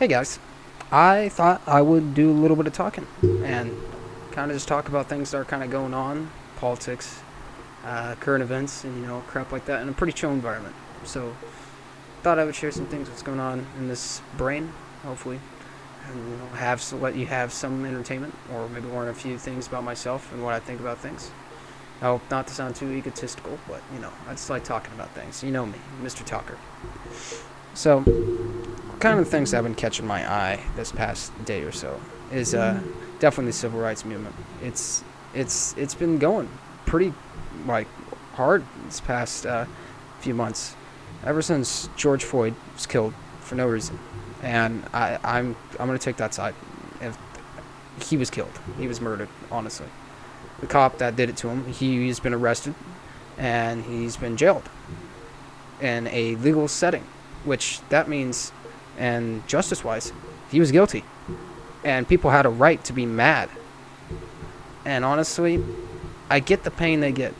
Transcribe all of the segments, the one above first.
Hey guys, I thought I would do a little bit of talking and kind of just talk about things that are kind of going on, politics, uh, current events, and you know crap like that in a pretty chill environment. So, thought I would share some things what's going on in this brain, hopefully, and you know, have so let you have some entertainment or maybe learn a few things about myself and what I think about things. I hope not to sound too egotistical, but you know I just like talking about things. You know me, Mr. Talker. So, kind of things that have been catching my eye this past day or so is uh, definitely the civil rights movement. It's it's it's been going pretty like hard this past uh, few months, ever since George Floyd was killed for no reason, and I I'm I'm gonna take that side. If he was killed, he was murdered. Honestly, the cop that did it to him, he's been arrested, and he's been jailed in a legal setting, which that means and justice wise, he was guilty. And people had a right to be mad. And honestly, I get the pain they get.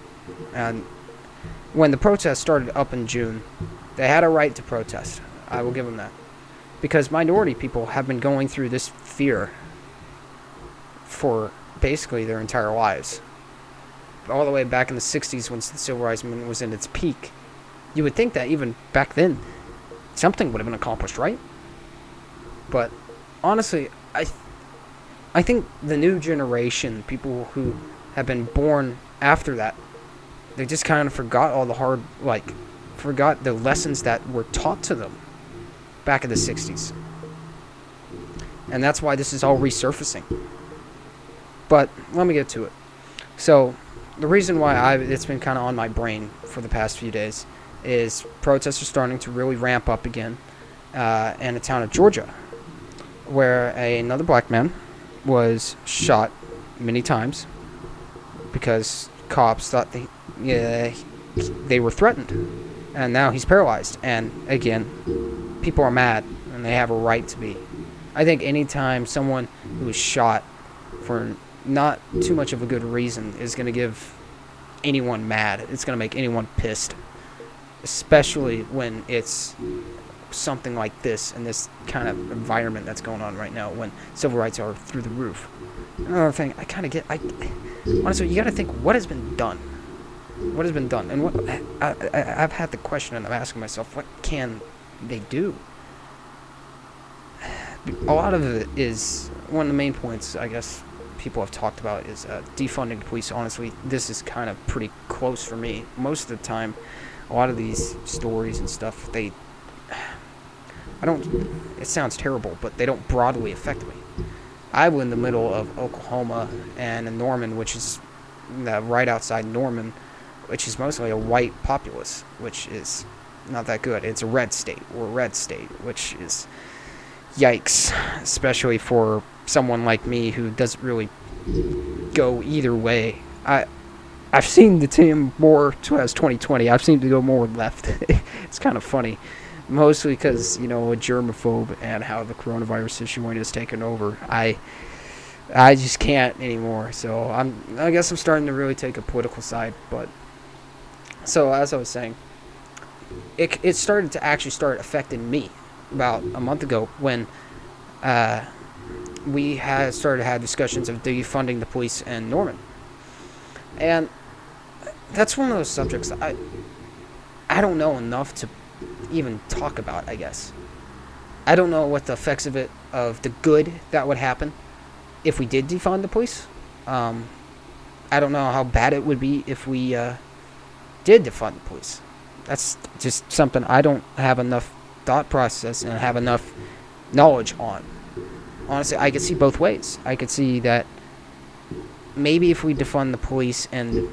And when the protest started up in June, they had a right to protest. I will give them that. Because minority people have been going through this fear for basically their entire lives. All the way back in the 60s when the civil rights movement was in its peak. You would think that even back then, something would have been accomplished, right? But honestly, I th- I think the new generation, people who have been born after that, they just kind of forgot all the hard like forgot the lessons that were taught to them back in the 60s. And that's why this is all resurfacing. But let me get to it. So, the reason why I it's been kind of on my brain for the past few days is protests are starting to really ramp up again uh, in the town of Georgia, where a, another black man was shot many times because cops thought they they were threatened, and now he's paralyzed. And again, people are mad, and they have a right to be. I think anytime someone who is shot for not too much of a good reason is going to give anyone mad, it's going to make anyone pissed especially when it's something like this and this kind of environment that's going on right now when civil rights are through the roof. Another thing, I kind of get, I honestly, you got to think what has been done. What has been done, and what I, I, I've had the question, and I'm asking myself, what can they do? A lot of it is one of the main points, I guess, people have talked about is uh, defunding the police. Honestly, this is kind of pretty close for me. Most of the time, a lot of these stories and stuff, they. I don't. It sounds terrible, but they don't broadly affect me. I live in the middle of Oklahoma and Norman, which is uh, right outside Norman, which is mostly a white populace, which is not that good. It's a red state, or red state, which is yikes, especially for someone like me who doesn't really go either way. I I've seen the team more as 2020. I've seen to go more left. it's kind of funny, mostly because you know a germaphobe and how the coronavirus situation has taken over. I I just can't anymore. So I'm I guess I'm starting to really take a political side. But so as I was saying, it it started to actually start affecting me about a month ago when. Uh, we had started to have discussions of defunding the police in Norman. And that's one of those subjects I I don't know enough to even talk about, I guess. I don't know what the effects of it of the good that would happen if we did defund the police. Um, I don't know how bad it would be if we uh, did defund the police. That's just something I don't have enough thought process and have enough knowledge on. Honestly, I could see both ways. I could see that maybe if we defund the police and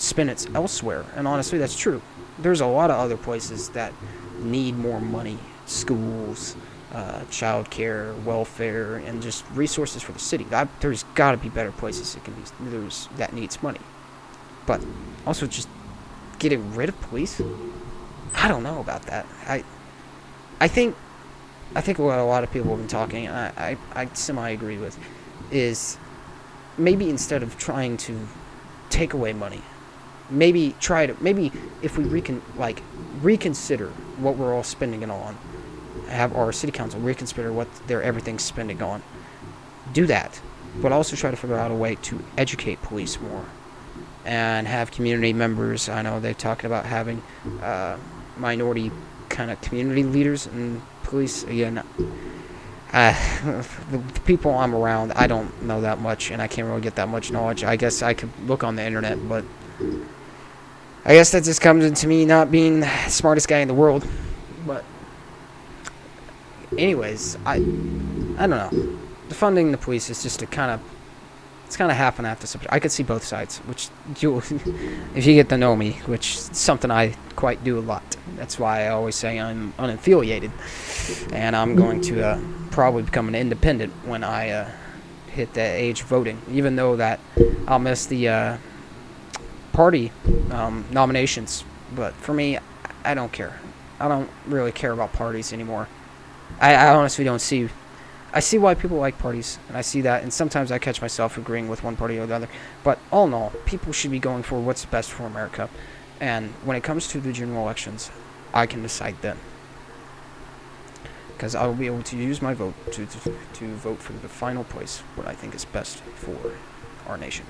spin it elsewhere. And honestly, that's true. There's a lot of other places that need more money schools, uh, child care, welfare, and just resources for the city. I, there's got to be better places that can be there's that needs money. But also just getting rid of police. I don't know about that. I I think I think what a lot of people have been talking, I, I, I semi agree with, is maybe instead of trying to take away money maybe try to maybe if we recon like reconsider what we're all spending it on have our city council reconsider what their everything's spending on. Do that, but also try to figure out a way to educate police more and have community members. I know they're talking about having uh, minority kind of community leaders and police. Again, uh, the people I'm around, I don't know that much, and I can't really get that much knowledge. I guess I could look on the internet, but I guess that just comes into me not being the smartest guy in the world. But, anyways, I I don't know. Defunding the police is just a kind of it's kind of half the subject. I could see both sides, which you, if you get to know me, which is something I quite do a lot. That's why I always say I'm unaffiliated, and I'm going to uh, probably become an independent when I uh, hit the age voting. Even though that I'll miss the uh, party um, nominations, but for me, I don't care. I don't really care about parties anymore. I, I honestly don't see I see why people like parties, and I see that, and sometimes I catch myself agreeing with one party or the other. But all in all, people should be going for what's best for America. And when it comes to the general elections, I can decide then. Because I will be able to use my vote to, to, to vote for the final place, what I think is best for our nation.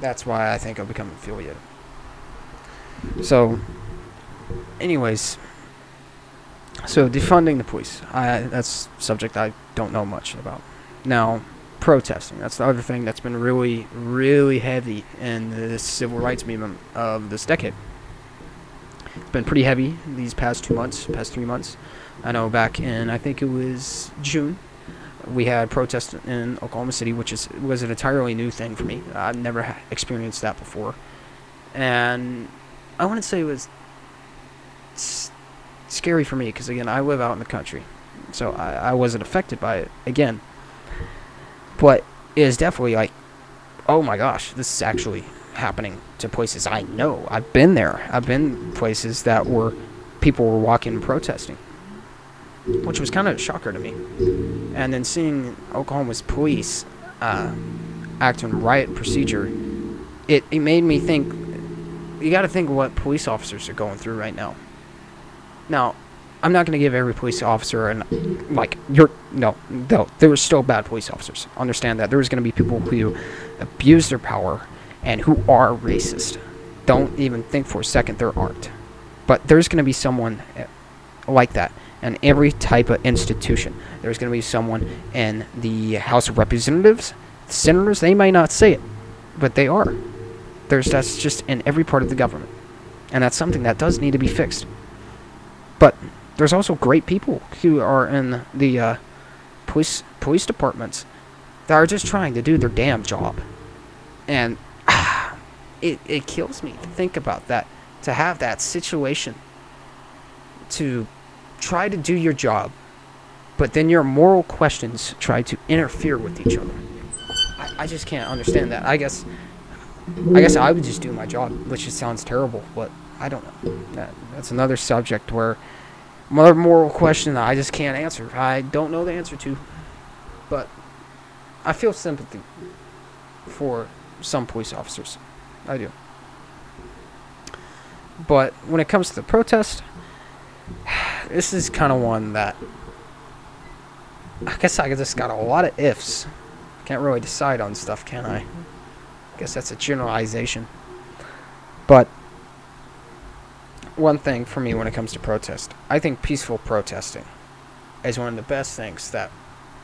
That's why I think I'll become affiliated. So, anyways, so defunding the police, I, that's subject I don't know much about. Now, protesting, that's the other thing that's been really, really heavy in the civil rights movement of this decade. It's been pretty heavy these past two months, past three months. I know back in, I think it was June, we had protests in Oklahoma City, which is was an entirely new thing for me. I've never experienced that before, and I wouldn't say it was scary for me because again I live out in the country, so I, I wasn't affected by it again. But it is definitely like, oh my gosh, this is actually happening to places I know. I've been there. I've been places that were people were walking and protesting, which was kind of a shocker to me. And then seeing Oklahoma's police uh, act in riot procedure, it, it made me think. You got to think what police officers are going through right now. Now, I'm not going to give every police officer and like you're no no there were still bad police officers. Understand that there's going to be people who abuse their power and who are racist. Don't even think for a second there aren't. But there's going to be someone eh, like that in every type of institution. There's going to be someone in the House of Representatives, senators. They may not say it, but they are. There's that's just in every part of the government, and that's something that does need to be fixed. But there's also great people who are in the uh, police police departments that are just trying to do their damn job, and ah, it it kills me to think about that. To have that situation, to try to do your job, but then your moral questions try to interfere with each other. I, I just can't understand that. I guess I guess I would just do my job, which just sounds terrible, but I don't know. That, that's another subject where another moral question that I just can't answer. I don't know the answer to, but I feel sympathy for some police officers. I do. But when it comes to the protest, this is kind of one that I guess I just got a lot of ifs. Can't really decide on stuff, can I? Guess that's a generalization. But one thing for me when it comes to protest. I think peaceful protesting is one of the best things that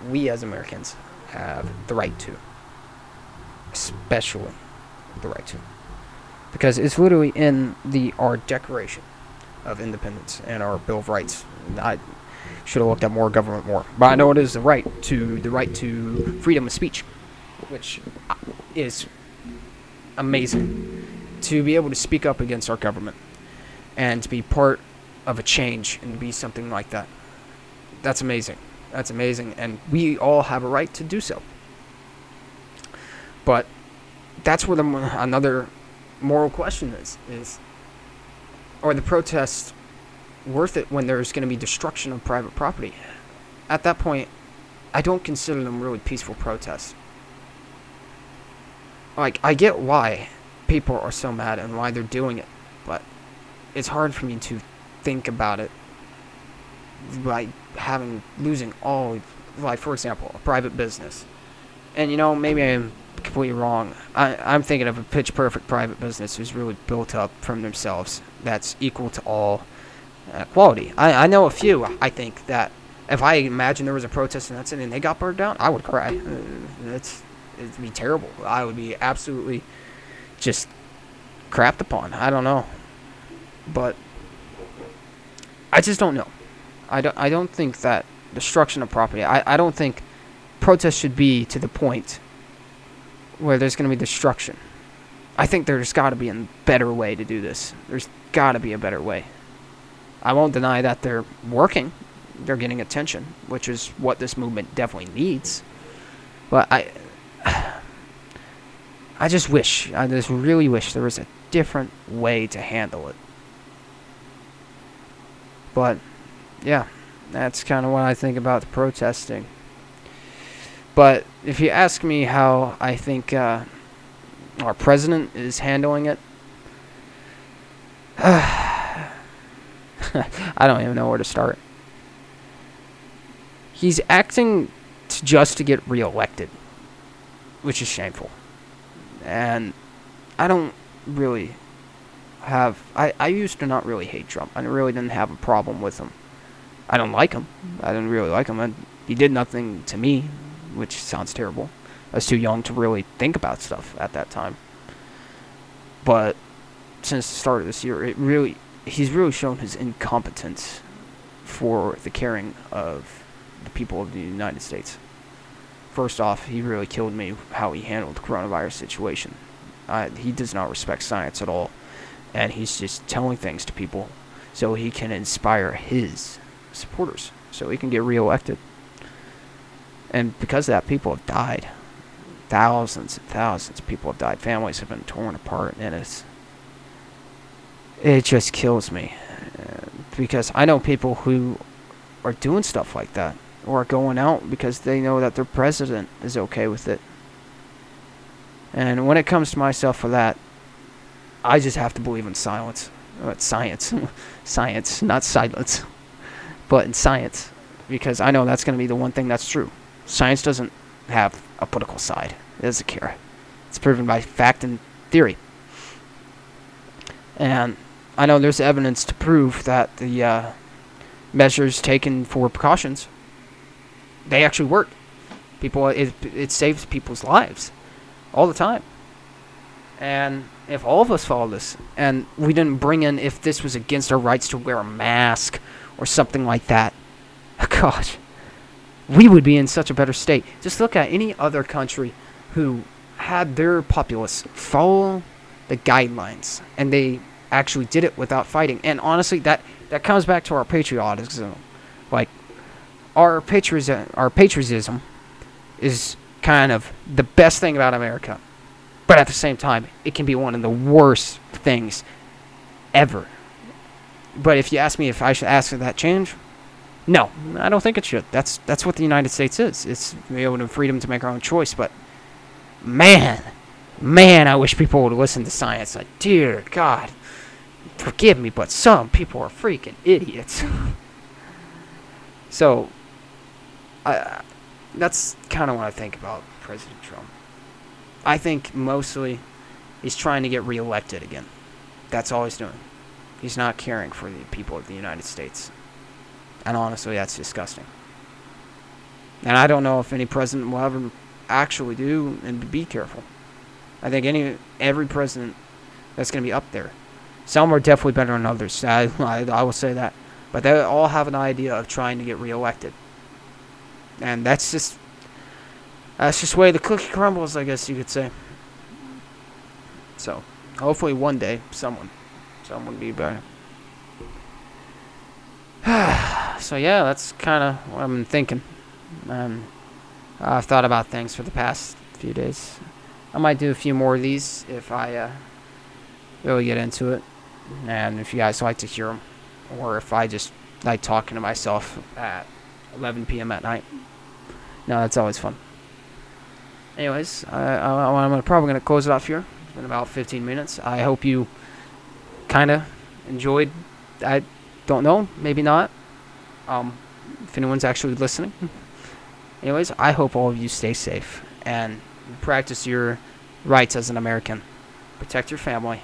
we as Americans have the right to. Especially the right to. Because it's literally in the our Declaration of Independence and our Bill of Rights. I should have looked at more government more. But I know it is the right to the right to freedom of speech, which uh, is amazing. To be able to speak up against our government and to be part of a change and to be something like that. That's amazing. That's amazing. And we all have a right to do so. But that's where the another moral question is is are the protests worth it when there's going to be destruction of private property? At that point, I don't consider them really peaceful protests. Like I get why people are so mad and why they're doing it, but it's hard for me to think about it like having losing all like for example a private business and you know maybe i'm completely wrong. I, i'm thinking of a pitch perfect private business who's really built up from themselves that's equal to all uh, quality. I, I know a few i think that if i imagine there was a protest and that's it and they got burned down i would cry. Uh, it's it'd be terrible. I would be absolutely just crapped upon. I don't know. But i just don't know. I don't, I don't think that destruction of property, I, I don't think protests should be to the point where there's going to be destruction. I think there's got to be a better way to do this. There's got to be a better way. I won't deny that they're working. They're getting attention, which is what this movement definitely needs. But I I just wish, I just really wish there was a different way to handle it. But yeah, that's kind of what I think about the protesting. But if you ask me how I think uh, our president is handling it, I don't even know where to start. He's acting to just to get reelected, which is shameful. And I don't really have. I, I used to not really hate Trump. I really didn't have a problem with him. I don't like him. I didn't really like him. And he did nothing to me, which sounds terrible. I was too young to really think about stuff at that time. But since the start of this year, it really he's really shown his incompetence for the caring of the people of the United States. First off, he really killed me how he handled the coronavirus situation. Uh, he does not respect science at all, and he's just telling things to people so he can inspire his supporters so he can get reelected. And because of that, people have died. Thousands and thousands of people have died. Families have been torn apart, and it's it just kills me because I know people who are doing stuff like that or are going out because they know that their president is okay with it. And when it comes to myself for that, I just have to believe in silence. Uh, science. science, not silence but in science, because I know that's going to be the one thing that's true. Science doesn't have a political side. It is doesn't care. It's proven by fact and theory. And I know there's evidence to prove that the uh, measures taken for precautions, they actually work. People, it, it saves people's lives all the time. And if all of us follow this, and we didn't bring in if this was against our rights to wear a mask or something like that, gosh, we would be in such a better state. Just look at any other country who had their populace follow the guidelines and they actually did it without fighting. And honestly, that that comes back to our patriotism. Like our patriotism, our patriotism is kind of the best thing about America. But at the same time, it can be one of the worst things ever. But if you ask me if I should ask for that change, no, I don't think it should. That's that's what the United States is. It's able to freedom to make our own choice. But man, man, I wish people would listen to science. Like, dear God, forgive me, but some people are freaking idiots. so, I that's kind of what I think about President Trump. I think mostly he's trying to get reelected again. That's all he's doing. He's not caring for the people of the United States. And honestly, that's disgusting. And I don't know if any president will ever actually do and be careful. I think any every president that's going to be up there. Some are definitely better than others. I, I, I will say that. But they all have an idea of trying to get reelected. And that's just that's just the way the cookie crumbles, I guess you could say. So, hopefully one day someone someone be better. So yeah, that's kind of what I've been thinking. Um, I've thought about things for the past few days. I might do a few more of these if I uh, really get into it, and if you guys like to hear them, or if I just like talking to myself at 11 p.m. at night. No, that's always fun. Anyways, I, I'm probably gonna close it off here. It's been about 15 minutes. I hope you kind of enjoyed. I don't know, maybe not. Um, if anyone's actually listening. Anyways, I hope all of you stay safe and practice your rights as an American. Protect your family.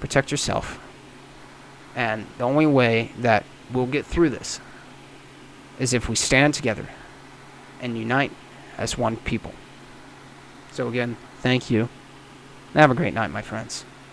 Protect yourself. And the only way that we'll get through this is if we stand together and unite as one people. So, again, thank you. And have a great night, my friends.